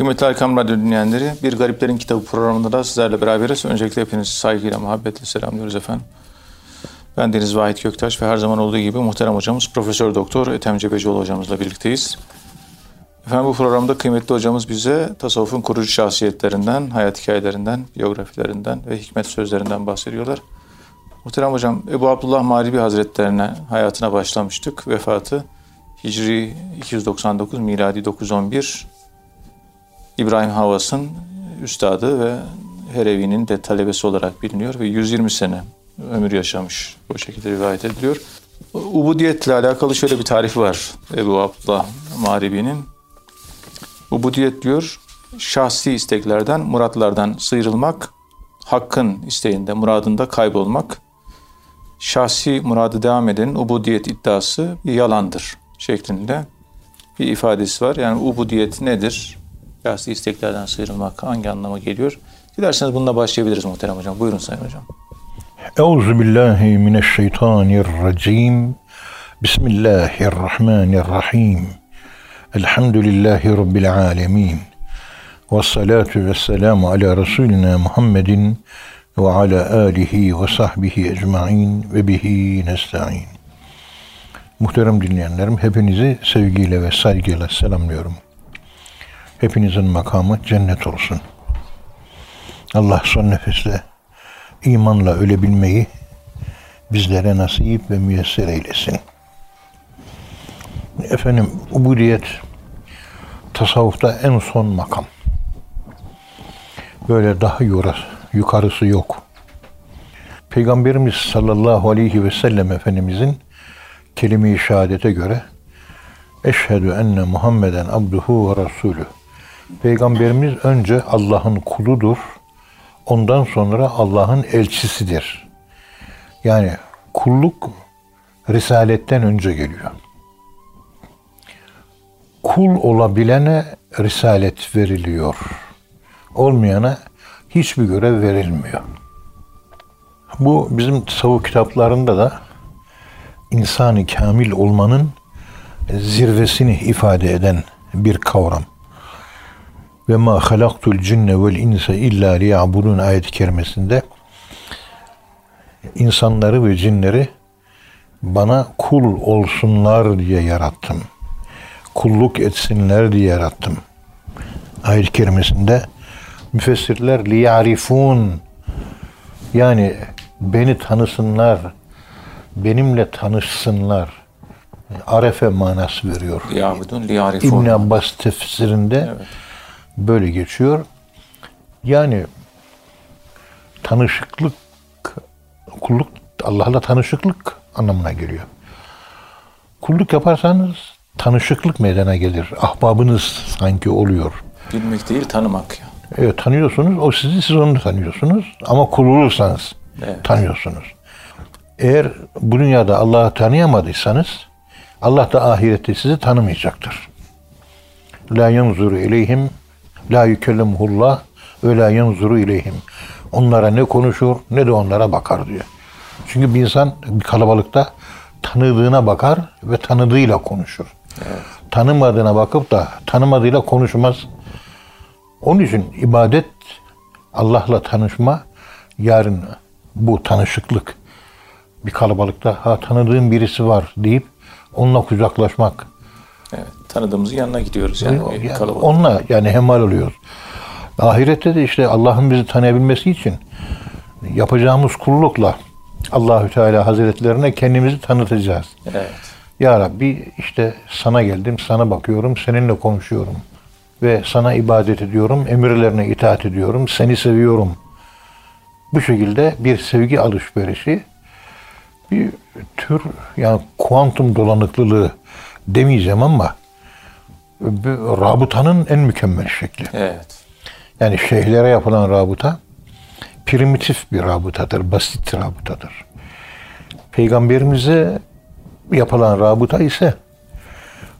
Kıymetli Erkam Radyo dinleyenleri, Bir Gariplerin Kitabı programında da sizlerle beraberiz. Öncelikle hepinizi saygıyla, muhabbetle selamlıyoruz efendim. Ben Deniz Vahit Göktaş ve her zaman olduğu gibi muhterem hocamız Profesör Doktor Ethem Cebecioğlu hocamızla birlikteyiz. Efendim bu programda kıymetli hocamız bize tasavvufun kurucu şahsiyetlerinden, hayat hikayelerinden, biyografilerinden ve hikmet sözlerinden bahsediyorlar. Muhterem hocam Ebu Abdullah Mağribi Hazretlerine hayatına başlamıştık. Vefatı Hicri 299, miladi 911. İbrahim Havas'ın üstadı ve Herevi'nin de talebesi olarak biliniyor ve 120 sene ömür yaşamış. Bu şekilde rivayet ediliyor. Ubudiyetle alakalı şöyle bir tarifi var Ebu Abdullah Mağribi'nin. Ubudiyet diyor, şahsi isteklerden, muratlardan sıyrılmak, hakkın isteğinde, muradında kaybolmak, şahsi muradı devam edenin ubudiyet iddiası yalandır şeklinde bir ifadesi var. Yani ubudiyet nedir? Şahsi isteklerden sıyrılmak hangi anlama geliyor? Dilerseniz bununla başlayabiliriz muhterem hocam. Buyurun sayın hocam. Euzu billahi mineşşeytanirracim. Bismillahirrahmanirrahim. Elhamdülillahi rabbil alamin. Ve salatu ve selamu ala Resulina Muhammedin ve ala alihi ve sahbihi ecmain ve bihi nesta'in. Muhterem dinleyenlerim, hepinizi sevgiyle ve saygıyla selamlıyorum. Hepinizin makamı cennet olsun. Allah son nefeste imanla ölebilmeyi bizlere nasip ve müyesser eylesin. Efendim, ubudiyet tasavvufta en son makam. Böyle daha yukarısı yok. Peygamberimiz sallallahu aleyhi ve sellem Efendimizin kelime-i şehadete göre Eşhedü enne Muhammeden abduhu ve rasulü. Peygamberimiz önce Allah'ın kuludur. Ondan sonra Allah'ın elçisidir. Yani kulluk risaletten önce geliyor. Kul olabilene risalet veriliyor. Olmayana hiçbir görev verilmiyor. Bu bizim tasavvuf kitaplarında da insanı kamil olmanın zirvesini ifade eden bir kavram. Ve ma halaktul cinne vel insa illa liya'budun ayet-i kerimesinde insanları ve cinleri bana kul olsunlar diye yarattım. Kulluk etsinler diye yarattım. Ayet-i kerimesinde müfessirler liyarifun yani beni tanısınlar, benimle tanışsınlar. Arefe manası veriyor. Liyabudun, liyarifun. İbn Abbas tefsirinde evet. Böyle geçiyor. Yani tanışıklık, kulluk Allah'la tanışıklık anlamına geliyor. Kulluk yaparsanız tanışıklık meydana gelir. Ahbabınız sanki oluyor. Bilmek değil, tanımak. Evet, tanıyorsunuz. O sizi, siz onu tanıyorsunuz. Ama kul olursanız evet. tanıyorsunuz. Eğer bu dünyada Allah'ı tanıyamadıysanız Allah da ahirette sizi tanımayacaktır. La yanzuru ileyhim la yükellemuhullah ve la yanzuru ileyhim. Onlara ne konuşur ne de onlara bakar diyor. Çünkü bir insan bir kalabalıkta tanıdığına bakar ve tanıdığıyla konuşur. Evet. Tanımadığına bakıp da tanımadığıyla konuşmaz. Onun için ibadet Allah'la tanışma yarın bu tanışıklık bir kalabalıkta ha tanıdığım birisi var deyip onunla kucaklaşmak. Evet, tanıdığımızın yanına gidiyoruz yani, yani kalabalık. Onunla yani hemal oluyoruz. Ahirette de işte Allah'ın bizi tanıyabilmesi için yapacağımız kullukla Allahü Teala Hazretlerine kendimizi tanıtacağız. Evet. Ya Rabbi işte sana geldim, sana bakıyorum, seninle konuşuyorum ve sana ibadet ediyorum, emirlerine itaat ediyorum, seni seviyorum. Bu şekilde bir sevgi alışverişi bir tür yani kuantum dolanıklılığı demeyeceğim ama rabıtanın en mükemmel şekli. Evet. Yani şeyhlere yapılan rabıta primitif bir rabıtadır, basit rabıtadır. Peygamberimize yapılan rabıta ise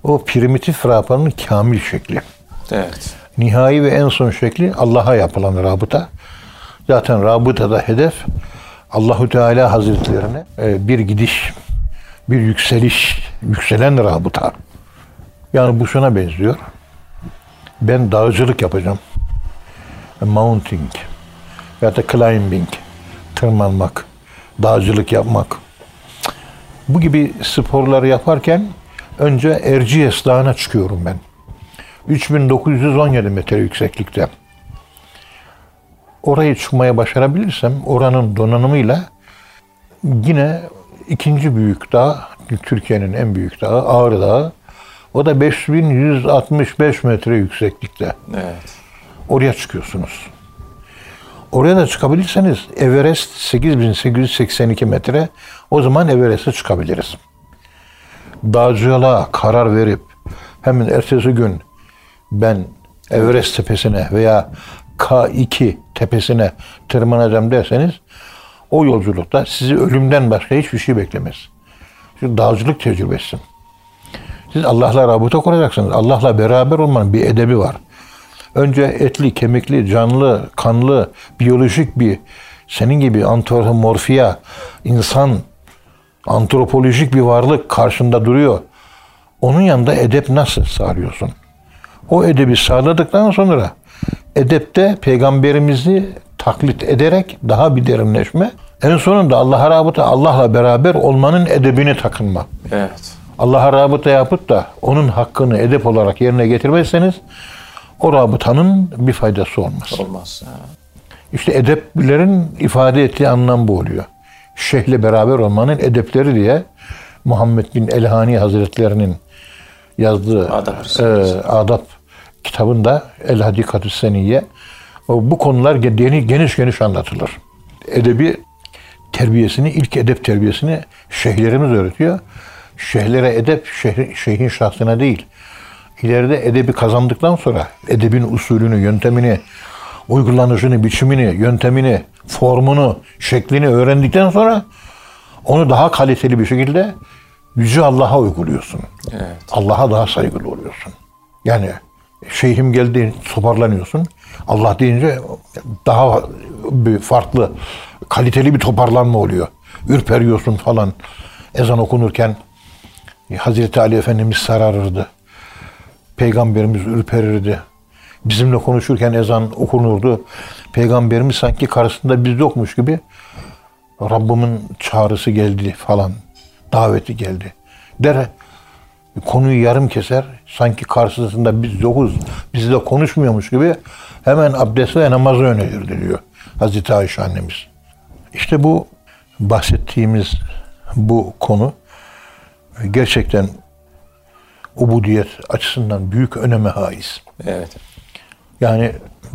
o primitif rabıtanın kamil şekli. Evet. Nihai ve en son şekli Allah'a yapılan rabıta. Zaten rabıtada hedef Allahu Teala Hazretlerine e, bir gidiş, bir yükseliş, yükselen rabıta. Yani bu şuna benziyor. Ben dağcılık yapacağım. Mounting ya da climbing, tırmanmak, dağcılık yapmak. Bu gibi sporları yaparken önce Erciyes Dağı'na çıkıyorum ben. 3917 metre yükseklikte. Orayı çıkmaya başarabilirsem oranın donanımıyla yine ikinci büyük dağ, Türkiye'nin en büyük dağı Ağrı Dağı. O da 5165 metre yükseklikte. Evet. Oraya çıkıyorsunuz. Oraya da çıkabilirseniz Everest 8882 metre. O zaman Everest'e çıkabiliriz. Dağcılığa karar verip hemen ertesi gün ben Everest tepesine veya K2 tepesine tırmanacağım derseniz o yolculukta sizi ölümden başka hiçbir şey beklemez. Çünkü dağcılık tecrübesi. Siz Allah'la rabıta kuracaksınız. Allah'la beraber olmanın bir edebi var. Önce etli, kemikli, canlı, kanlı, biyolojik bir senin gibi antropomorfiya, insan, antropolojik bir varlık karşında duruyor. Onun yanında edep nasıl sağlıyorsun? O edebi sağladıktan sonra edepte peygamberimizi taklit ederek daha bir derinleşme. En sonunda Allah'a rabıta, Allah'la beraber olmanın edebini takınma. Evet. Allah'a rabıta yapıp da onun hakkını edep olarak yerine getirmezseniz o rabıtanın bir faydası olmaz. Olmaz. Ha. İşte edeplerin ifade ettiği anlam bu oluyor. Şeyhle beraber olmanın edepleri diye Muhammed bin Elhani Hazretlerinin yazdığı Adab e, Adab kitabında El Hadikatü Seniyye o- bu konular geniş geniş, geniş anlatılır. Edebi terbiyesini, ilk edep terbiyesini şeyhlerimiz öğretiyor. Şeyhlere edep şeyh- şeyhin şahsına değil. İleride edebi kazandıktan sonra edebin usulünü, yöntemini, uygulanışını, biçimini, yöntemini, formunu, şeklini öğrendikten sonra onu daha kaliteli bir şekilde Yüce Allah'a uyguluyorsun. Evet. Allah'a daha saygılı oluyorsun. Yani şeyhim geldi toparlanıyorsun. Allah deyince daha bir farklı, kaliteli bir toparlanma oluyor. Ürperiyorsun falan. Ezan okunurken Hazreti Ali Efendimiz sararırdı. Peygamberimiz ürperirdi. Bizimle konuşurken ezan okunurdu. Peygamberimiz sanki karşısında biz yokmuş gibi Rabbimin çağrısı geldi falan. Daveti geldi. Der konuyu yarım keser. Sanki karşısında biz yokuz. Bizle konuşmuyormuş gibi hemen abdest ve namaza yönelirdi diyor Hazreti Ayşe annemiz. İşte bu bahsettiğimiz bu konu gerçekten ubudiyet açısından büyük öneme haiz. Evet. Yani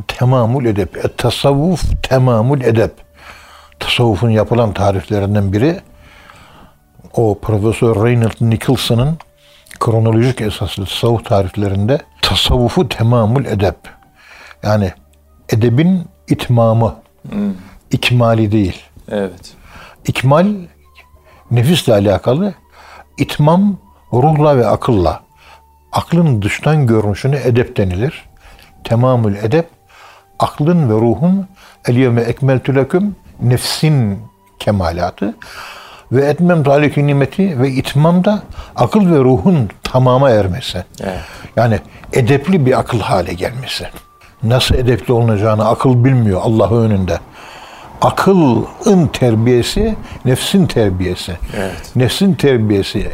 temamul edep. Et tasavvuf temamul edep. Tasavvufun yapılan tariflerinden biri o Profesör Reynold Nicholson'ın kronolojik esaslı tasavvuf tariflerinde tasavvufu temamul edep. Yani edebin itmamı, ikmali değil. Evet. İkmal nefisle alakalı, itmam ruhla ve akılla. Aklın dıştan görünüşüne edep denilir. Temamül edep, aklın ve ruhun el yevme ekmeltü leküm nefsin kemalatı ve etmem taliki nimeti ve itmam da akıl ve ruhun tamama ermesi. Evet. Yani edepli bir akıl hale gelmesi. Nasıl edepli olunacağını akıl bilmiyor Allah önünde. Akılın terbiyesi nefsin terbiyesi. Evet. Nefsin terbiyesi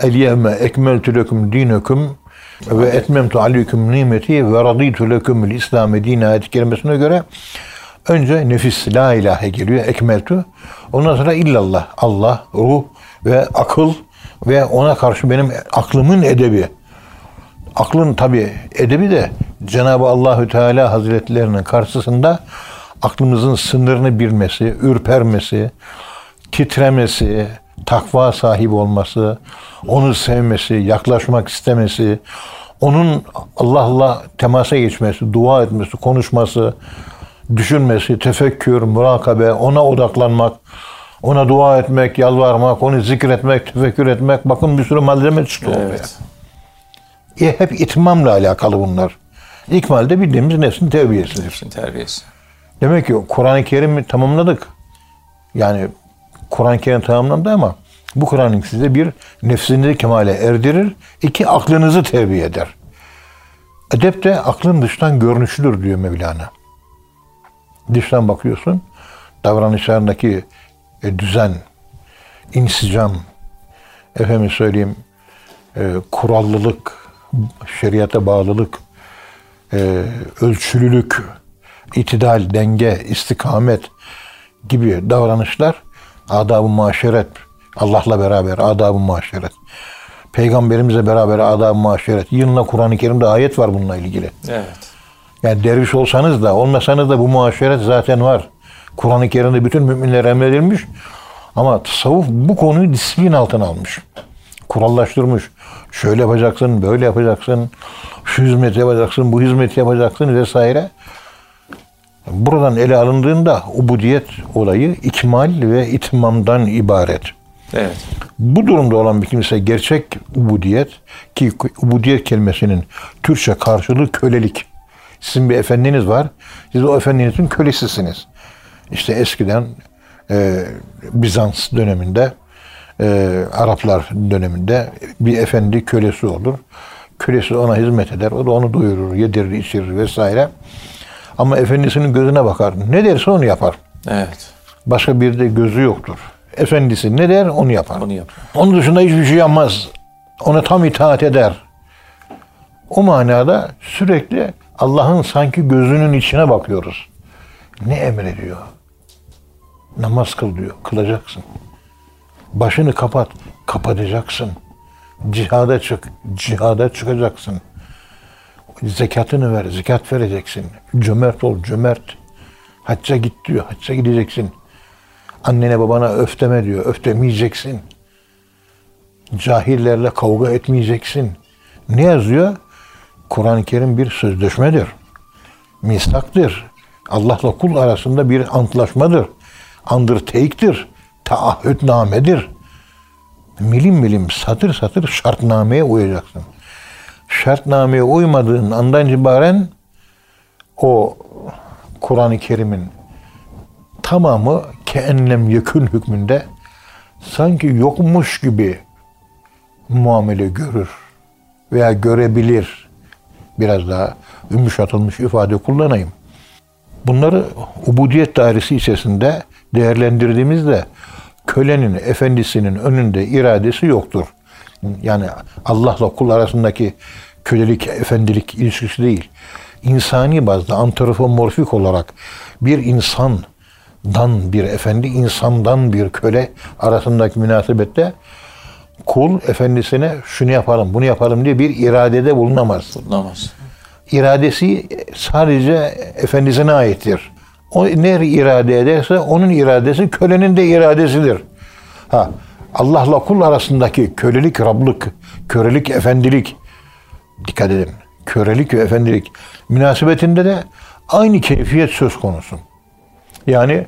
El yevme ekmeltü leküm dineküm ve etmemtu aleyküm nimeti ve radîtü lekümül İslam'ı din ayet kelimesine göre önce nefis la ilahe geliyor ekmeltü. Ondan sonra illallah Allah, ruh ve akıl ve ona karşı benim aklımın edebi. Aklın tabi edebi de Cenab-ı Allahü Teala Hazretlerinin karşısında aklımızın sınırını bilmesi, ürpermesi, titremesi, takva sahibi olması, onu sevmesi, yaklaşmak istemesi, onun Allah'la temasa geçmesi, dua etmesi, konuşması, düşünmesi, tefekkür, murakabe, ona odaklanmak, ona dua etmek, yalvarmak, onu zikretmek, tefekkür etmek. Bakın bir sürü malzeme çıktı ortaya. Evet. E, hep itmamla alakalı bunlar. İkmalde bildiğimiz nefsin terbiyesidir. Nefsin terbiyesi. Demek ki Kur'an-ı Kerim'i tamamladık. Yani Kur'an-ı Kerim tamamlandı ama bu Kur'an size bir nefsinizi kemale erdirir, iki aklınızı terbiye eder. Edep de aklın dıştan görünüşüdür diyor Mevlana. Dıştan bakıyorsun, davranışlarındaki e, düzen, insicam, efendim söyleyeyim, e, kurallılık, şeriata bağlılık, e, ölçülülük, itidal, denge, istikamet gibi davranışlar adab-ı maşeret, Allah'la beraber adab-ı maşeret. Peygamberimizle beraber adab-ı maşeret. Yılına Kur'an-ı Kerim'de ayet var bununla ilgili. Evet. Yani derviş olsanız da olmasanız da bu muaşeret zaten var. Kur'an-ı Kerim'de bütün müminlere emredilmiş. Ama tasavvuf bu konuyu disiplin altına almış. Kurallaştırmış. Şöyle yapacaksın, böyle yapacaksın. Şu hizmeti yapacaksın, bu hizmeti yapacaksın vesaire. Buradan ele alındığında ubudiyet olayı ikmal ve itmamdan ibaret. Evet. Bu durumda olan bir kimse gerçek ubudiyet ki ubudiyet kelimesinin Türkçe karşılığı kölelik. Sizin bir efendiniz var. Siz o efendinizin kölesisiniz. İşte eskiden e, Bizans döneminde e, Araplar döneminde bir efendi kölesi olur. Kölesi ona hizmet eder. O da onu doyurur, yedirir, içirir vesaire. Ama efendisinin gözüne bakar. Ne derse onu yapar. Evet. Başka bir de gözü yoktur. Efendisi ne der onu yapar. Onu yapar. Onun dışında hiçbir şey yapmaz. Ona tam itaat eder. O manada sürekli Allah'ın sanki gözünün içine bakıyoruz. Ne emrediyor? Namaz kıl diyor. Kılacaksın. Başını kapat. Kapatacaksın. Cihada çık. Cihada çıkacaksın. Zekatını ver. Zekat vereceksin. Cömert ol. Cömert. Hacca git diyor. Hacca gideceksin. Annene babana öfteme diyor. Öftemeyeceksin. Cahillerle kavga etmeyeceksin. Ne yazıyor? Kur'an-ı Kerim bir sözleşmedir. Misaktır. Allah'la kul arasında bir antlaşmadır. Undertake'tir. Taahhütnamedir. Milim milim satır satır şartnameye uyacaksın. Şartnameye uymadığın andan itibaren o Kur'an-ı Kerim'in tamamı keenlem yekün hükmünde sanki yokmuş gibi muamele görür veya görebilir. Biraz daha yumuşatılmış ifade kullanayım. Bunları ubudiyet dairesi içerisinde değerlendirdiğimizde kölenin efendisinin önünde iradesi yoktur. Yani Allah'la kul arasındaki kölelik, efendilik ilişkisi değil. İnsani bazda antropomorfik olarak bir insandan bir efendi, insandan bir köle arasındaki münasebette kul efendisine şunu yapalım, bunu yapalım diye bir iradede bulunamaz. Bulunamaz. İradesi sadece efendisine aittir. O ne irade ederse onun iradesi kölenin de iradesidir. Ha, Allah'la kul arasındaki kölelik, rablık, kölelik, efendilik dikkat edin. Kölelik ve efendilik münasebetinde de aynı keyfiyet söz konusu. Yani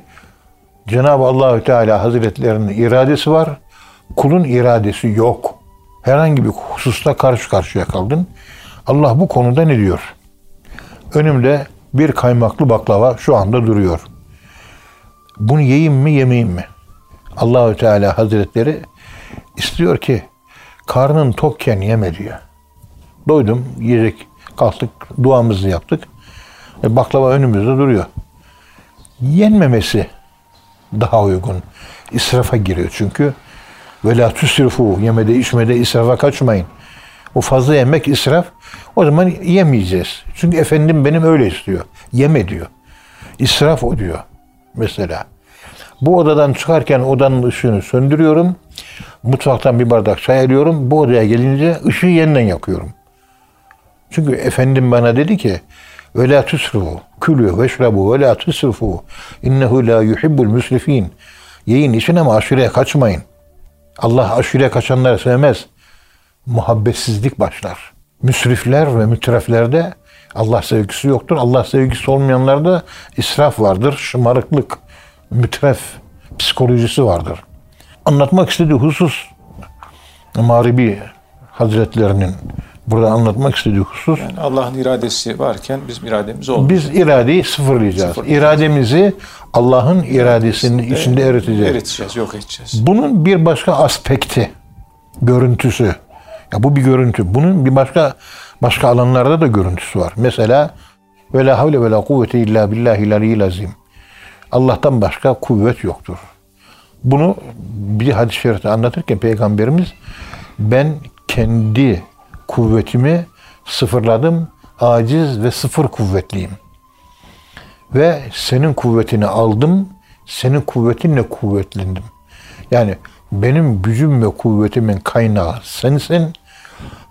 Cenab-ı Allahü Teala Hazretlerinin iradesi var. Kulun iradesi yok. Herhangi bir hususta karşı karşıya kaldın. Allah bu konuda ne diyor? Önümde bir kaymaklı baklava şu anda duruyor. Bunu yiyeyim mi yemeyeyim mi? Allahü Teala Hazretleri istiyor ki karnın tokken yeme diyor. Doydum, yiyecek, kalktık, duamızı yaptık. E, baklava önümüzde duruyor. Yenmemesi daha uygun. İsrafa giriyor çünkü. Ve la tüsrifu, yemede içmede israfa kaçmayın. O fazla yemek israf. O zaman yemeyeceğiz. Çünkü efendim benim öyle istiyor. Yeme diyor. İsraf o diyor. Mesela. Bu odadan çıkarken odanın ışığını söndürüyorum. Mutfaktan bir bardak çay alıyorum. Bu odaya gelince ışığı yeniden yakıyorum. Çünkü efendim bana dedi ki ve la tusrifu külü ve şrabu ve la tusrifu innehu la yuhibbul müsrifin yiyin için ama aşırıya kaçmayın. Allah aşırıya kaçanları sevmez. Muhabbetsizlik başlar. Müsrifler ve mütreflerde Allah sevgisi yoktur. Allah sevgisi olmayanlarda israf vardır, şımarıklık, mütref psikolojisi vardır. Anlatmak istediği husus Maribi Hazretlerinin burada anlatmak istediği husus Yani Allah'ın iradesi varken bizim irademiz olmuyor. biz iradeyi sıfırlayacağız. Sıfırlayacağız. İrademizi Allah'ın iradesinin içinde eriteceğiz. Eriteceğiz, yok edeceğiz. Bunun bir başka aspekti, görüntüsü. Ya bu bir görüntü. Bunun bir başka Başka alanlarda da görüntüsü var. Mesela ve la havle ve la kuvvete illa billahi aliyyil azim. Allah'tan başka kuvvet yoktur. Bunu bir hadis-i şerifte anlatırken Peygamberimiz ben kendi kuvvetimi sıfırladım, aciz ve sıfır kuvvetliyim. Ve senin kuvvetini aldım, senin kuvvetinle kuvvetlendim. Yani benim gücüm ve kuvvetimin kaynağı sensin.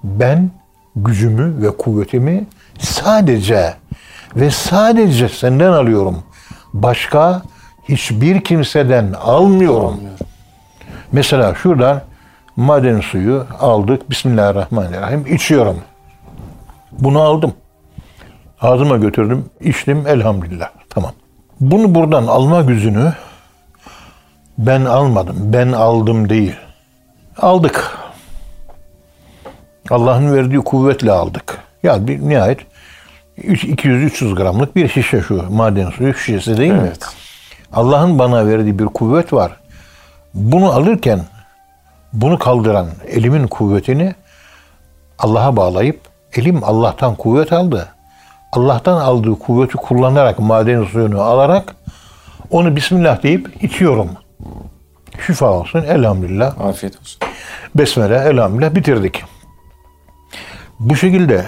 Ben gücümü ve kuvvetimi sadece ve sadece senden alıyorum. Başka hiçbir kimseden almıyorum. Mesela şuradan maden suyu aldık. Bismillahirrahmanirrahim. içiyorum. Bunu aldım. Ağzıma götürdüm. içtim. Elhamdülillah. Tamam. Bunu buradan alma gücünü ben almadım. Ben aldım değil. Aldık. Allah'ın verdiği kuvvetle aldık. Ya bir nihayet 200-300 gramlık bir şişe şu maden suyu şişesi değil evet. mi? Allah'ın bana verdiği bir kuvvet var. Bunu alırken bunu kaldıran elimin kuvvetini Allah'a bağlayıp elim Allah'tan kuvvet aldı. Allah'tan aldığı kuvveti kullanarak maden suyunu alarak onu Bismillah deyip içiyorum. Şifa olsun elhamdülillah. Afiyet olsun. Besmele elhamdülillah bitirdik. Bu şekilde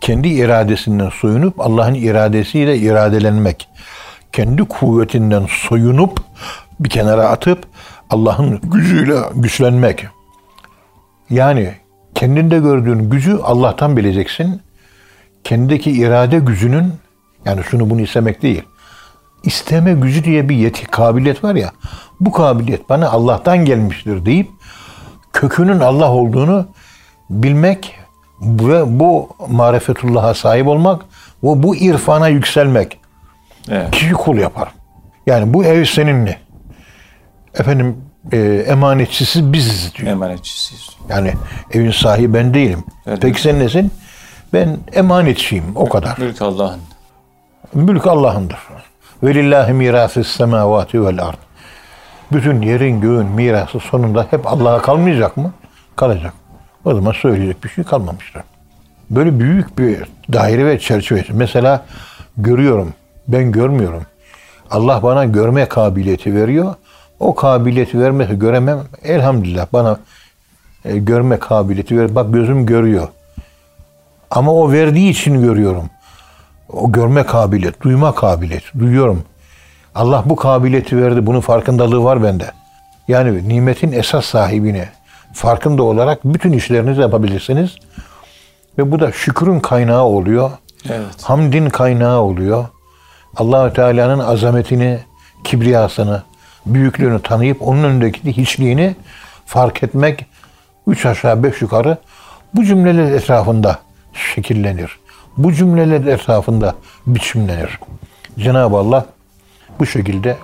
kendi iradesinden soyunup Allah'ın iradesiyle iradelenmek. Kendi kuvvetinden soyunup bir kenara atıp Allah'ın gücüyle güçlenmek. Yani kendinde gördüğün gücü Allah'tan bileceksin. Kendindeki irade gücünün yani şunu bunu istemek değil. İsteme gücü diye bir yeti, kabiliyet var ya. Bu kabiliyet bana Allah'tan gelmiştir deyip kökünün Allah olduğunu bilmek ve bu marifetullah'a sahip olmak ve bu irfana yükselmek evet. kişi kul yapar. Yani bu ev seninle. Efendim e, emanetçisi biziz diyor. Emanetçisiyiz. Yani evin sahibi ben değilim. Evet. Peki sen nesin? Ben emanetçiyim o kadar. Mülk Allah'ın. Mülk Allah'ındır. Velillahi mirasız semavati vel ard. Bütün yerin göğün mirası sonunda hep Allah'a kalmayacak mı? Kalacak. O zaman söyleyecek bir şey kalmamıştır. Böyle büyük bir daire ve çerçeve. Mesela görüyorum, ben görmüyorum. Allah bana görme kabiliyeti veriyor. O kabiliyeti vermesi göremem. Elhamdülillah bana e, görme kabiliyeti ver. Bak gözüm görüyor. Ama o verdiği için görüyorum. O görme kabiliyet, duyma kabiliyet, duyuyorum. Allah bu kabiliyeti verdi. Bunun farkındalığı var bende. Yani nimetin esas sahibine farkında olarak bütün işlerinizi yapabilirsiniz. Ve bu da şükrün kaynağı oluyor. Evet. Hamdin kaynağı oluyor. Allahü Teala'nın azametini, kibriyasını, büyüklüğünü tanıyıp onun önündeki hiçliğini fark etmek üç aşağı beş yukarı bu cümleler etrafında şekillenir. Bu cümleler etrafında biçimlenir. Cenab-ı Allah bu şekilde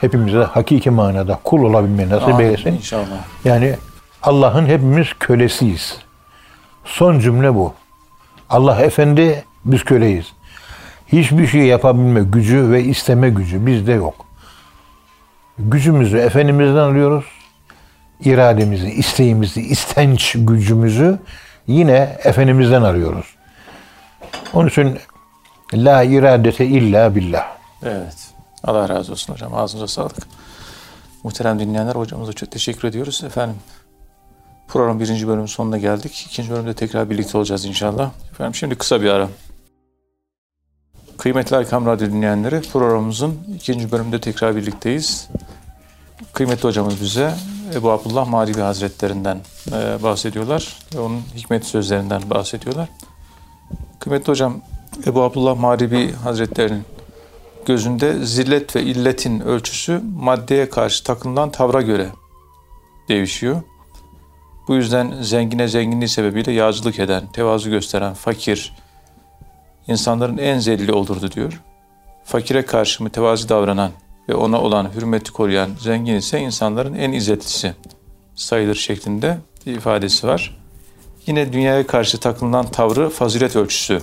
hepimize hakiki manada kul olabilmeyi nasip eylesin. İnşallah. Yani Allah'ın hepimiz kölesiyiz. Son cümle bu. Allah efendi, biz köleyiz. Hiçbir şey yapabilme gücü ve isteme gücü bizde yok. Gücümüzü Efendimiz'den alıyoruz. İrademizi, isteğimizi, istenç gücümüzü yine Efendimiz'den arıyoruz. Onun için la iradete illa billah. Evet. Allah razı olsun hocam. Ağzınıza sağlık. Muhterem dinleyenler hocamıza çok teşekkür ediyoruz. Efendim program birinci bölümün sonuna geldik. İkinci bölümde tekrar birlikte olacağız inşallah. Efendim şimdi kısa bir ara. Kıymetli Erkam Radyo dinleyenleri programımızın ikinci bölümünde tekrar birlikteyiz. Kıymetli hocamız bize Ebu Abdullah Malibi Hazretlerinden e, bahsediyorlar ve onun hikmet sözlerinden bahsediyorlar. Kıymetli hocam Ebu Abdullah Malibi Hazretleri'nin gözünde zillet ve illetin ölçüsü maddeye karşı takınılan tavra göre değişiyor. Bu yüzden zengine zenginliği sebebiyle yağcılık eden, tevazu gösteren fakir, insanların en zelili olurdu diyor. Fakire karşı mütevazi davranan ve ona olan hürmeti koruyan zengin ise insanların en izzetlisi sayılır şeklinde ifadesi var. Yine dünyaya karşı takınılan tavrı fazilet ölçüsü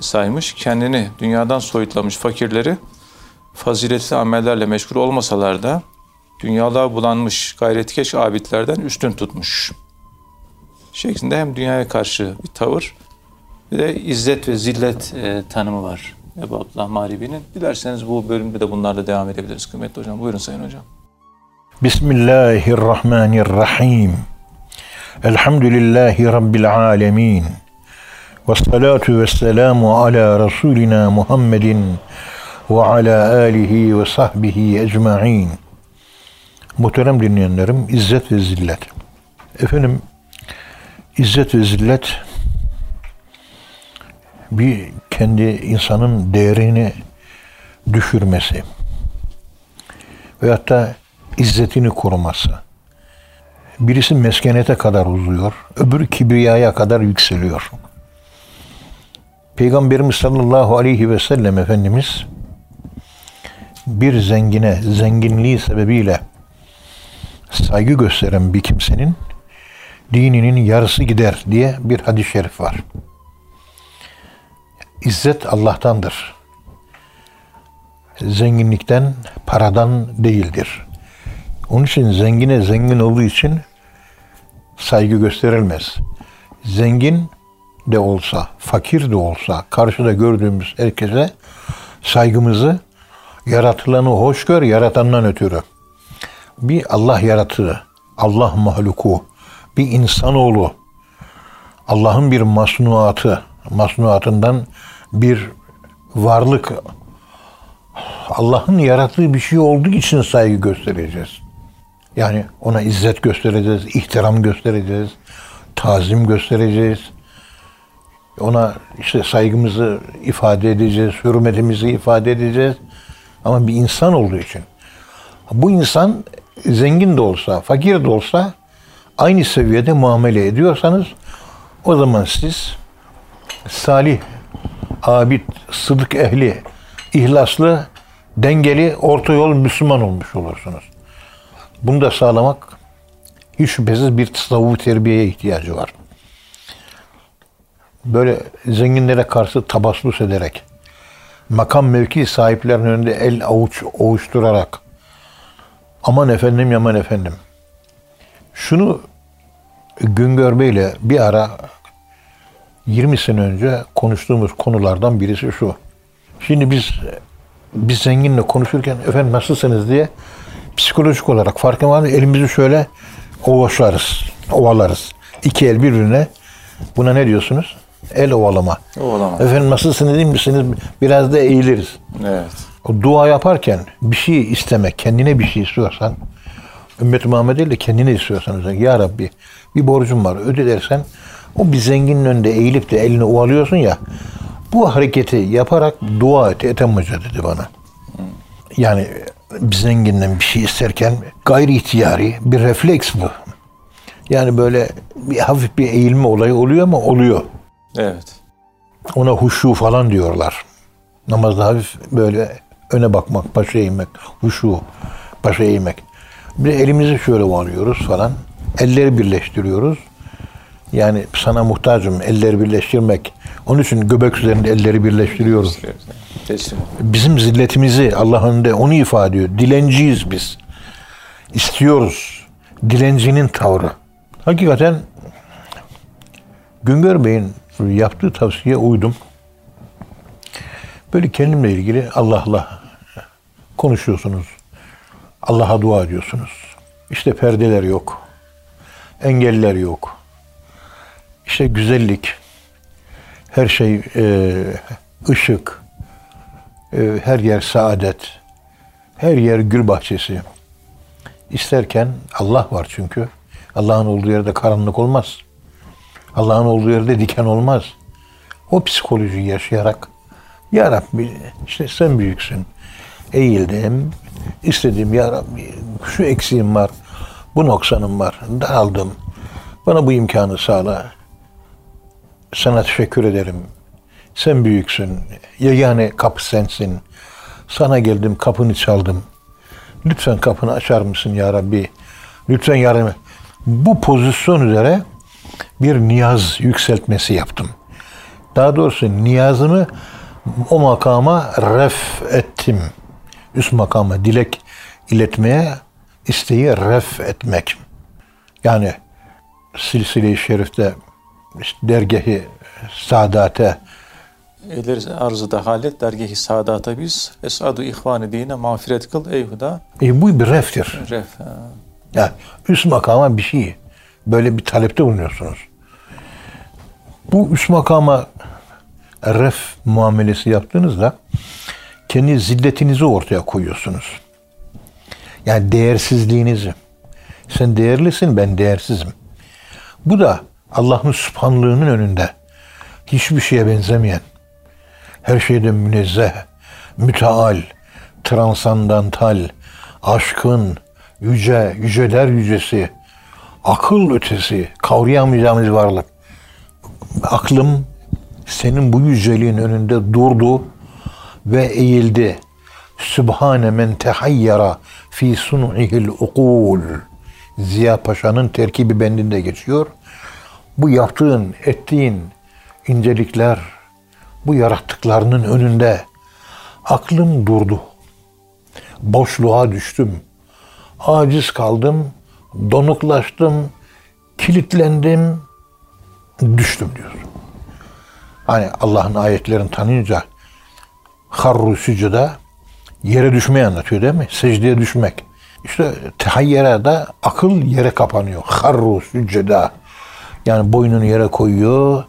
saymış. Kendini dünyadan soyutlamış fakirleri faziletli amellerle meşgul olmasalar da dünyalığa bulanmış gayretkeş abidlerden üstün tutmuş. şeklinde hem dünyaya karşı bir tavır bir de izzet ve zillet e, tanımı var Ebu Abdullah Maribi'nin. Dilerseniz bu bölümde de bunlarla devam edebiliriz kıymetli hocam. Buyurun Sayın Hocam. Bismillahirrahmanirrahim. Elhamdülillahi Rabbil alemin. Ve salatu ve selamu ala Resulina Muhammedin ve ala alihi ve sahbihi ecma'in. Muhterem dinleyenlerim, izzet ve zillet. Efendim, izzet ve zillet bir kendi insanın değerini düşürmesi veyahut da izzetini koruması. Birisi meskenete kadar uzuyor, öbürü kibriyaya kadar yükseliyor. Peygamberimiz sallallahu aleyhi ve sellem Efendimiz bir zengine, zenginliği sebebiyle saygı gösteren bir kimsenin dininin yarısı gider diye bir hadis-i şerif var. İzzet Allah'tandır. Zenginlikten, paradan değildir. Onun için zengine zengin olduğu için saygı gösterilmez. Zengin de olsa, fakir de olsa karşıda gördüğümüz herkese saygımızı yaratılanı hoş gör, yaratandan ötürü. Bir Allah yaratığı, Allah mahluku, bir insanoğlu, Allah'ın bir masnuatı, masnuatından bir varlık, Allah'ın yarattığı bir şey olduğu için saygı göstereceğiz. Yani ona izzet göstereceğiz, ihtiram göstereceğiz, tazim göstereceğiz. Ona işte saygımızı ifade edeceğiz, hürmetimizi ifade edeceğiz. Ama bir insan olduğu için. Bu insan zengin de olsa, fakir de olsa aynı seviyede muamele ediyorsanız o zaman siz salih, abid, sıdık ehli, ihlaslı, dengeli, orta yol Müslüman olmuş olursunuz. Bunu da sağlamak hiç şüphesiz bir tasavvuf terbiyeye ihtiyacı var. Böyle zenginlere karşı tabaslus ederek, makam mevki sahiplerinin önünde el avuç ovuşturarak, aman efendim yaman efendim. Şunu Güngör Bey'le bir ara 20 sene önce konuştuğumuz konulardan birisi şu. Şimdi biz biz zenginle konuşurken efendim nasılsınız diye psikolojik olarak farkın var mı? Elimizi şöyle ovaşlarız, ovalarız. İki el birbirine. Buna ne diyorsunuz? El ovalama. Ovalama. Efendim nasılsınız değil misiniz? Biraz da eğiliriz. Evet. O dua yaparken bir şey istemek, kendine bir şey istiyorsan, Ümmet-i Muhammed ile kendine istiyorsan, Ya Rabbi bir borcum var öde dersen, o bir zenginin önünde eğilip de elini ovalıyorsun ya, bu hareketi yaparak dua et Ethem Hoca dedi bana. Yani bir zenginden bir şey isterken gayri ihtiyari bir refleks bu. Yani böyle bir hafif bir eğilme olayı oluyor ama oluyor. Evet. Ona huşu falan diyorlar. Namazda hafif böyle öne bakmak, başa eğmek, huşu, başa eğmek. Bir de elimizi şöyle bağlıyoruz falan. Elleri birleştiriyoruz. Yani sana muhtacım elleri birleştirmek. Onun için göbek üzerinde elleri birleştiriyoruz. Bizim zilletimizi Allah önünde onu ifade ediyor. Dilenciyiz biz. İstiyoruz. Dilencinin tavrı. Hakikaten Güngör Bey'in yaptığı tavsiye uydum. Böyle kendimle ilgili Allah'la konuşuyorsunuz. Allah'a dua ediyorsunuz. İşte perdeler yok. Engeller yok. İşte güzellik. Her şey e, ışık. E, her yer saadet. Her yer gül bahçesi. İsterken Allah var çünkü. Allah'ın olduğu yerde karanlık olmaz. Allah'ın olduğu yerde diken olmaz. O psikolojiyi yaşayarak Ya Rabbi işte sen büyüksün. Eğildim. İstedim Ya Rabbi şu eksiğim var. Bu noksanım var. Dağıldım. Bana bu imkanı sağla. Sana teşekkür ederim. Sen büyüksün. Yegane kapı sensin. Sana geldim, kapını çaldım. Lütfen kapını açar mısın ya Rabbi? Lütfen yardım Bu pozisyon üzere bir niyaz yükseltmesi yaptım. Daha doğrusu niyazımı o makama ref ettim. Üst makama dilek iletmeye isteği ref etmek. Yani silsile-i şerifte işte dergâhi saadate Eyleriz arzıda halet dergâhi saadata biz esadu ihvanı dine mağfiret kıl ey huda e, bu bir reftir. ref. ha. Yani üst makama bir şey. Böyle bir talepte bulunuyorsunuz. Bu üst makama ref muamelesi yaptığınızda kendi zilletinizi ortaya koyuyorsunuz. Yani değersizliğinizi. Sen değerlisin, ben değersizim. Bu da Allah'ın subhanlığının önünde hiçbir şeye benzemeyen, her şeyden münezzeh, müteal, transandantal, aşkın, yüce, yüceler yücesi, akıl ötesi, kavrayamayacağımız varlık. Aklım senin bu yüceliğin önünde durdu ve eğildi. Sübhane men tehayyara fi sun'ihil ukul. Ziya Paşa'nın terkibi bendinde geçiyor. Bu yaptığın, ettiğin incelikler, bu yarattıklarının önünde aklım durdu. Boşluğa düştüm. Aciz kaldım, donuklaştım, kilitlendim, düştüm diyor. Hani Allah'ın ayetlerini tanıyınca harru sücüde yere düşmeyi anlatıyor değil mi? Secdeye düşmek. İşte tehayyere de akıl yere kapanıyor. Harru sücceda. Yani boynunu yere koyuyor.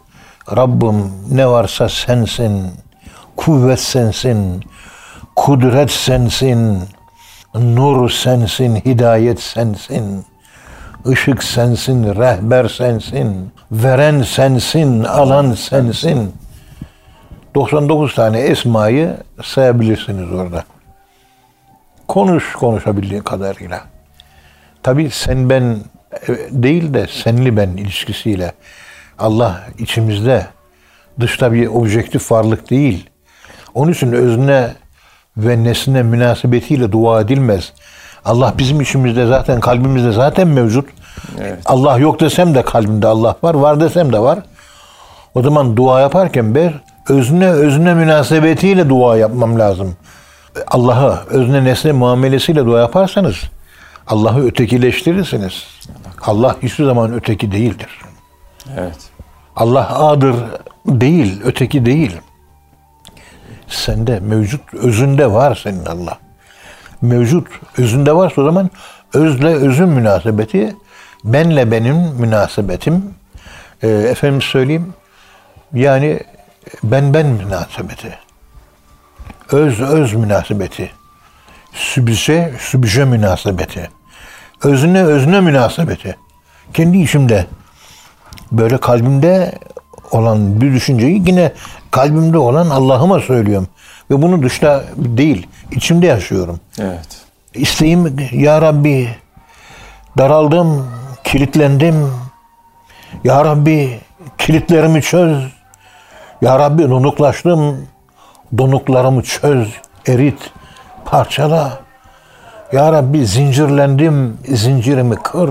Rabbim ne varsa sensin. Kuvvet sensin. Kudret sensin. Nur sensin. Hidayet sensin. Işık sensin. Rehber sensin. Veren sensin. Alan sensin. 99 tane esmayı sayabilirsiniz orada. Konuş konuşabildiğin kadarıyla. Tabi sen ben değil de senli ben ilişkisiyle Allah içimizde dışta bir objektif varlık değil. Onun için özne ve nesne münasebetiyle dua edilmez. Allah bizim içimizde zaten kalbimizde zaten mevcut. Evet. Allah yok desem de kalbimde Allah var, var desem de var. O zaman dua yaparken ber özne özne münasebetiyle dua yapmam lazım. Allah'a özne nesne muamelesiyle dua yaparsanız Allah'ı ötekileştirirsiniz. Allah hiçbir zaman öteki değildir. Evet. Allah A'dır değil, öteki değil. Sende mevcut, özünde var senin Allah. Mevcut, özünde varsa o zaman özle özün münasebeti, benle benim münasebetim, e, efendim söyleyeyim, yani ben ben münasebeti, öz öz münasebeti, sübje sübje münasebeti, özüne özüne münasebeti, kendi içimde böyle kalbimde olan bir düşünceyi yine kalbimde olan Allah'ıma söylüyorum. Ve bunu dışta değil, içimde yaşıyorum. Evet. İsteğim Ya Rabbi daraldım, kilitlendim. Ya Rabbi kilitlerimi çöz. Ya Rabbi donuklaştım. Donuklarımı çöz, erit, parçala. Ya Rabbi zincirlendim, zincirimi kır.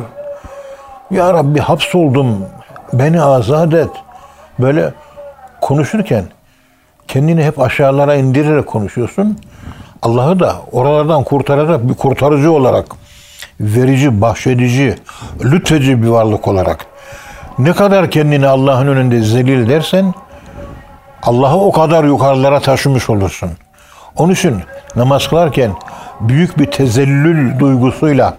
Ya Rabbi hapsoldum, beni azat et. Böyle konuşurken kendini hep aşağılara indirerek konuşuyorsun. Allah'ı da oralardan kurtaracak bir kurtarıcı olarak, verici, bahşedici, lütfedici bir varlık olarak ne kadar kendini Allah'ın önünde zelil edersen Allah'ı o kadar yukarılara taşımış olursun. Onun için namaz kılarken büyük bir tezellül duygusuyla,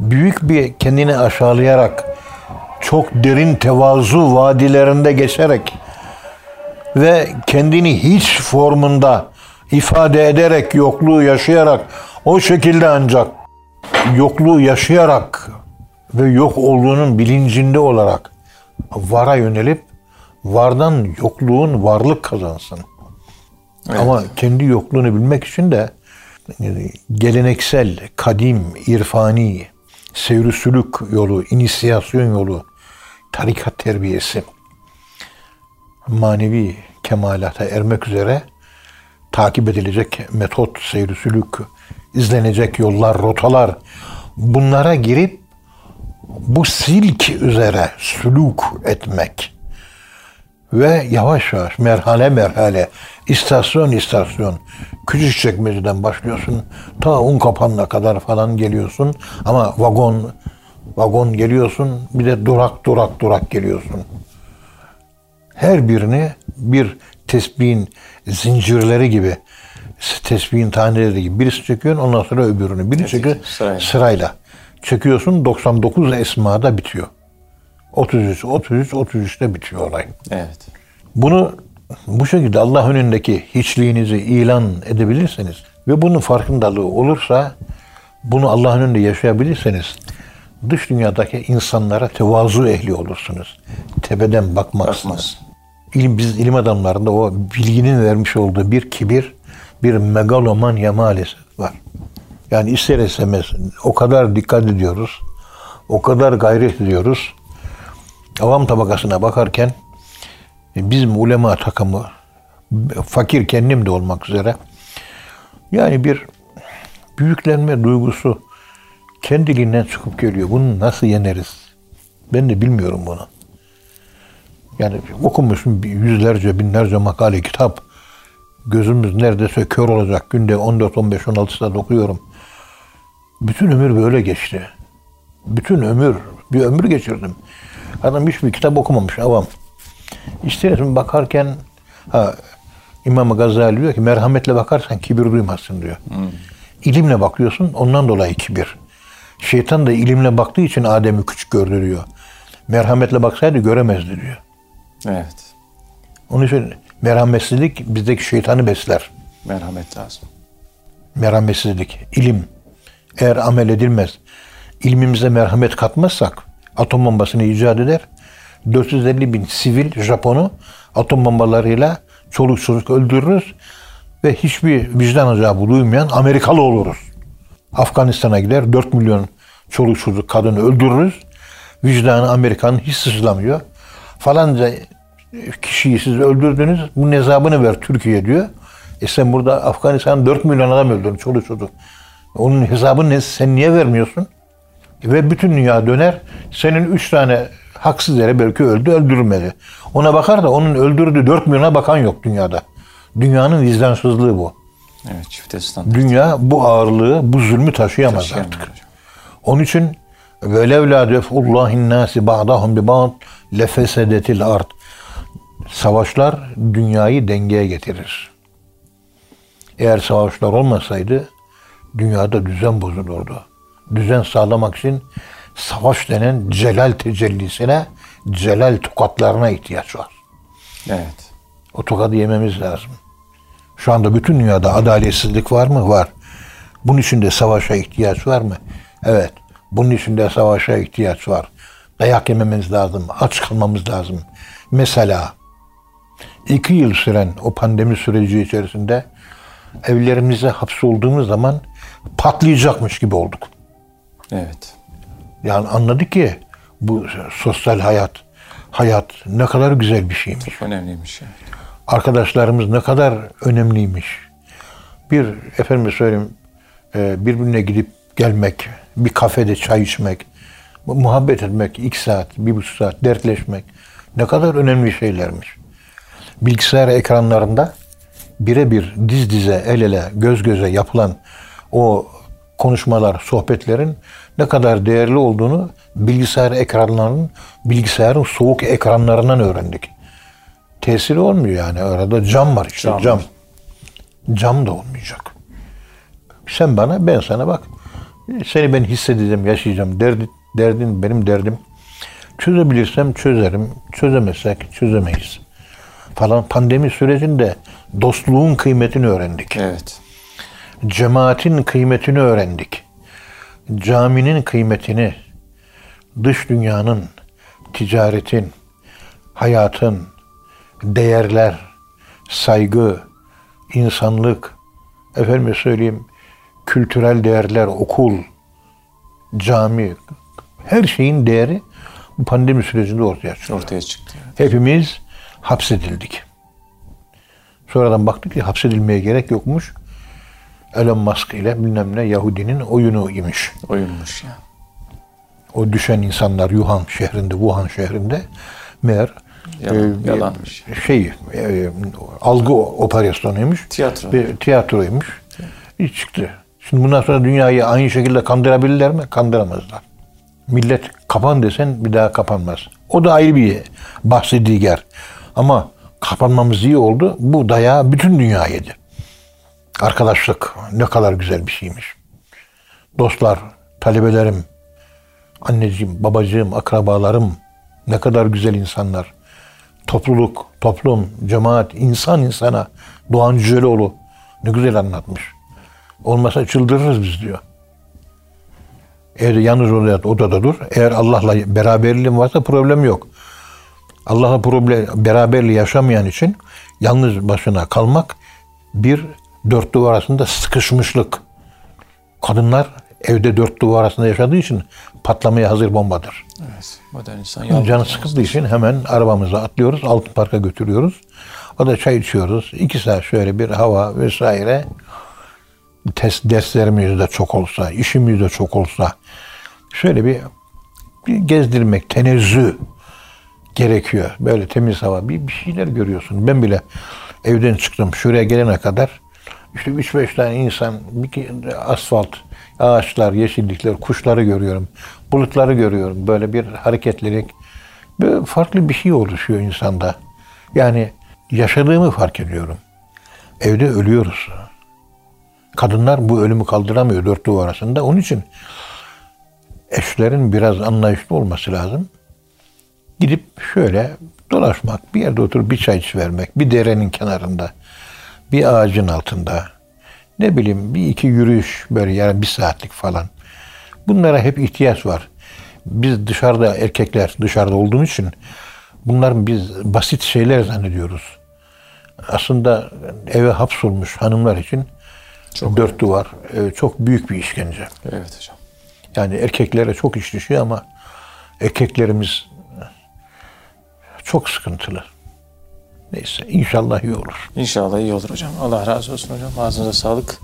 büyük bir kendini aşağılayarak, çok derin tevazu vadilerinde geçerek ve kendini hiç formunda ifade ederek, yokluğu yaşayarak, o şekilde ancak yokluğu yaşayarak ve yok olduğunun bilincinde olarak vara yönelip vardan yokluğun varlık kazansın. Evet. Ama kendi yokluğunu bilmek için de geleneksel, kadim, irfani, seyr sülük yolu, inisiyasyon yolu, tarikat terbiyesi, manevi kemalata ermek üzere takip edilecek metot, seyr sülük, izlenecek yollar, rotalar bunlara girip bu silk üzere sülük etmek ve yavaş yavaş merhale merhale istasyon istasyon küçük çekmeceden başlıyorsun ta un kapanına kadar falan geliyorsun ama vagon Vagon geliyorsun, bir de durak durak durak geliyorsun. Her birini bir tesbihin zincirleri gibi, tesbihin taneleri gibi birisi çekiyorsun ondan sonra öbürünü. Biri çekiyor sırayla. sırayla. Çekiyorsun 99 esmada bitiyor. 33, 33, 33'te bitiyor olay. Evet. Bunu bu şekilde Allah önündeki hiçliğinizi ilan edebilirseniz ve bunun farkındalığı olursa bunu Allah'ın önünde yaşayabilirseniz dış dünyadaki insanlara tevazu ehli olursunuz. Tepeden bakmazsınız. Bakmaz. İlim, biz ilim adamlarında o bilginin vermiş olduğu bir kibir, bir megalomanya maalesef var. Yani ister istemez o kadar dikkat ediyoruz, o kadar gayret ediyoruz. Avam tabakasına bakarken bizim ulema takımı fakir kendim de olmak üzere yani bir büyüklenme duygusu kendiliğinden çıkıp geliyor. Bunu nasıl yeneriz? Ben de bilmiyorum bunu. Yani okumuşum bir yüzlerce, binlerce makale, kitap. Gözümüz neredeyse kör olacak. Günde 14, 15, 16 saat okuyorum. Bütün ömür böyle geçti. Bütün ömür, bir ömür geçirdim. Adam hiçbir kitap okumamış, avam. İster bakarken ha, İmam Gazali diyor ki merhametle bakarsan kibir duymazsın diyor. İlimle bakıyorsun ondan dolayı kibir. Şeytan da ilimle baktığı için Adem'i küçük gördü diyor. Merhametle baksaydı göremezdi diyor. Evet. Onun için merhametsizlik bizdeki şeytanı besler. Merhamet lazım. Merhametsizlik, ilim. Eğer amel edilmez, ilmimize merhamet katmazsak atom bombasını icat eder. 450 bin sivil Japon'u atom bombalarıyla çoluk çocuk öldürürüz ve hiçbir vicdan azabı duymayan Amerikalı oluruz. Afganistan'a gider 4 milyon çoluk çocuk kadını öldürürüz. Vicdanı Amerika'nın hiç sızlamıyor. Falanca kişiyi siz öldürdünüz. Bunun hesabını ver Türkiye diyor. E sen burada Afganistan 4 milyon adam öldürdün çoluk çocuk. Onun hesabını sen niye vermiyorsun? Ve bütün dünya döner. Senin üç tane haksız yere belki öldü, öldürülmedi. Ona bakar da onun öldürdüğü 4 milyona bakan yok dünyada. Dünyanın vicdansızlığı bu. Evet çifte standart. Dünya bu ağırlığı, bu zulmü taşıyamaz Taşıyamıyor artık. hocam. Onun için velevla def'ullahin nasi ba'dahum bi ba'd lefesedetil ard. Savaşlar dünyayı dengeye getirir. Eğer savaşlar olmasaydı dünyada düzen bozulurdu. Düzen sağlamak için savaş denen celal tecellisine, celal tokatlarına ihtiyaç var. Evet. O tokadı yememiz lazım. Şu anda bütün dünyada adaletsizlik var mı? Var. Bunun için de savaşa ihtiyaç var mı? Evet. Bunun için de savaşa ihtiyaç var. Dayak yememiz lazım. Aç kalmamız lazım. Mesela iki yıl süren o pandemi süreci içerisinde evlerimize hapsolduğumuz zaman patlayacakmış gibi olduk. Evet. Yani anladık ki bu sosyal hayat, hayat ne kadar güzel bir şeymiş. Çok önemliymiş. Yani. arkadaşlarımız ne kadar önemliymiş. Bir efendim söyleyeyim e, birbirine gidip gelmek, bir kafede çay içmek, muhabbet etmek, iki saat, bir buçuk saat dertleşmek ne kadar önemli şeylermiş. Bilgisayar ekranlarında birebir diz dize, el ele, göz göze yapılan o konuşmalar, sohbetlerin ne kadar değerli olduğunu bilgisayar ekranlarının, bilgisayarın soğuk ekranlarından öğrendik tesiri olmuyor yani. Arada cam var işte Cam cam. Cam da olmayacak. Sen bana ben sana bak. Seni ben hissedeceğim, yaşayacağım. Derdi, derdin benim derdim. Çözebilirsem çözerim. Çözemezsek çözemeyiz. Falan pandemi sürecinde dostluğun kıymetini öğrendik. Evet. Cemaatin kıymetini öğrendik. Caminin kıymetini, dış dünyanın, ticaretin, hayatın, değerler, saygı, insanlık, efendim söyleyeyim, kültürel değerler, okul, cami, her şeyin değeri bu pandemi sürecinde ortaya çıktı. Ortaya çıktı. Hepimiz hapsedildik. Sonradan baktık ki hapsedilmeye gerek yokmuş. Elon Musk ile bilmem ne Yahudinin oyunu imiş. Oyunmuş ya. O düşen insanlar Yuhan şehrinde, Wuhan şehrinde meğer Yalan, e, yalanmış. şey e, algı operasyonuymuş. Tiyatro. Bir tiyatroymuş. Bir çıktı. Şimdi bundan sonra dünyayı aynı şekilde kandırabilirler mi? Kandıramazlar. Millet kapan desen bir daha kapanmaz. O da ayrı bir bahsi diğer. Ama kapanmamız iyi oldu. Bu dayağı bütün dünya yedi. Arkadaşlık ne kadar güzel bir şeymiş. Dostlar, talebelerim, anneciğim, babacığım, akrabalarım ne kadar güzel insanlar. Topluluk, toplum, cemaat, insan insana Doğan Cüceloğlu ne güzel anlatmış. Olmasa çıldırırız biz diyor. Evde yalnız odada, odada dur. Eğer Allah'la beraberliğin varsa problem yok. Allah'la problem, beraberliği yaşamayan için yalnız başına kalmak bir dört duvar arasında sıkışmışlık. Kadınlar evde dört duvar arasında yaşadığı için patlamaya hazır bombadır. Evet. Modern insan Canı yalnız. sıkıldığı için hemen arabamıza atlıyoruz. Altın Park'a götürüyoruz. O da çay içiyoruz. İki saat şöyle bir hava vesaire. Test derslerimiz de çok olsa, işimiz de çok olsa şöyle bir, bir gezdirmek, tenezzü gerekiyor. Böyle temiz hava, bir, bir şeyler görüyorsun. Ben bile evden çıktım şuraya gelene kadar işte 3-5 tane insan, asfalt, ağaçlar, yeşillikler, kuşları görüyorum. Bulutları görüyorum. Böyle bir hareketlilik. Böyle farklı bir şey oluşuyor insanda. Yani yaşadığımı fark ediyorum. Evde ölüyoruz. Kadınlar bu ölümü kaldıramıyor dört duvar arasında. Onun için eşlerin biraz anlayışlı olması lazım. Gidip şöyle dolaşmak, bir yerde oturup bir çay içi vermek, bir derenin kenarında, bir ağacın altında, ne bileyim bir iki yürüyüş böyle yani bir saatlik falan. Bunlara hep ihtiyaç var. Biz dışarıda erkekler dışarıda olduğumuz için bunlar biz basit şeyler zannediyoruz. Aslında eve hapsolmuş hanımlar için dört duvar e, çok büyük bir işkence. Evet hocam. Yani erkeklere çok iş düşüyor ama erkeklerimiz çok sıkıntılı. Neyse inşallah iyi olur. İnşallah iyi olur hocam. Allah razı olsun hocam. Ağzınıza sağlık.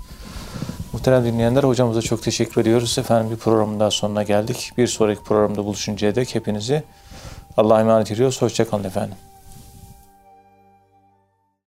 Muhterem dinleyenler hocamıza çok teşekkür ediyoruz. Efendim bir programın daha sonuna geldik. Bir sonraki programda buluşuncaya dek hepinizi Allah'a emanet ediyoruz. Hoşçakalın efendim.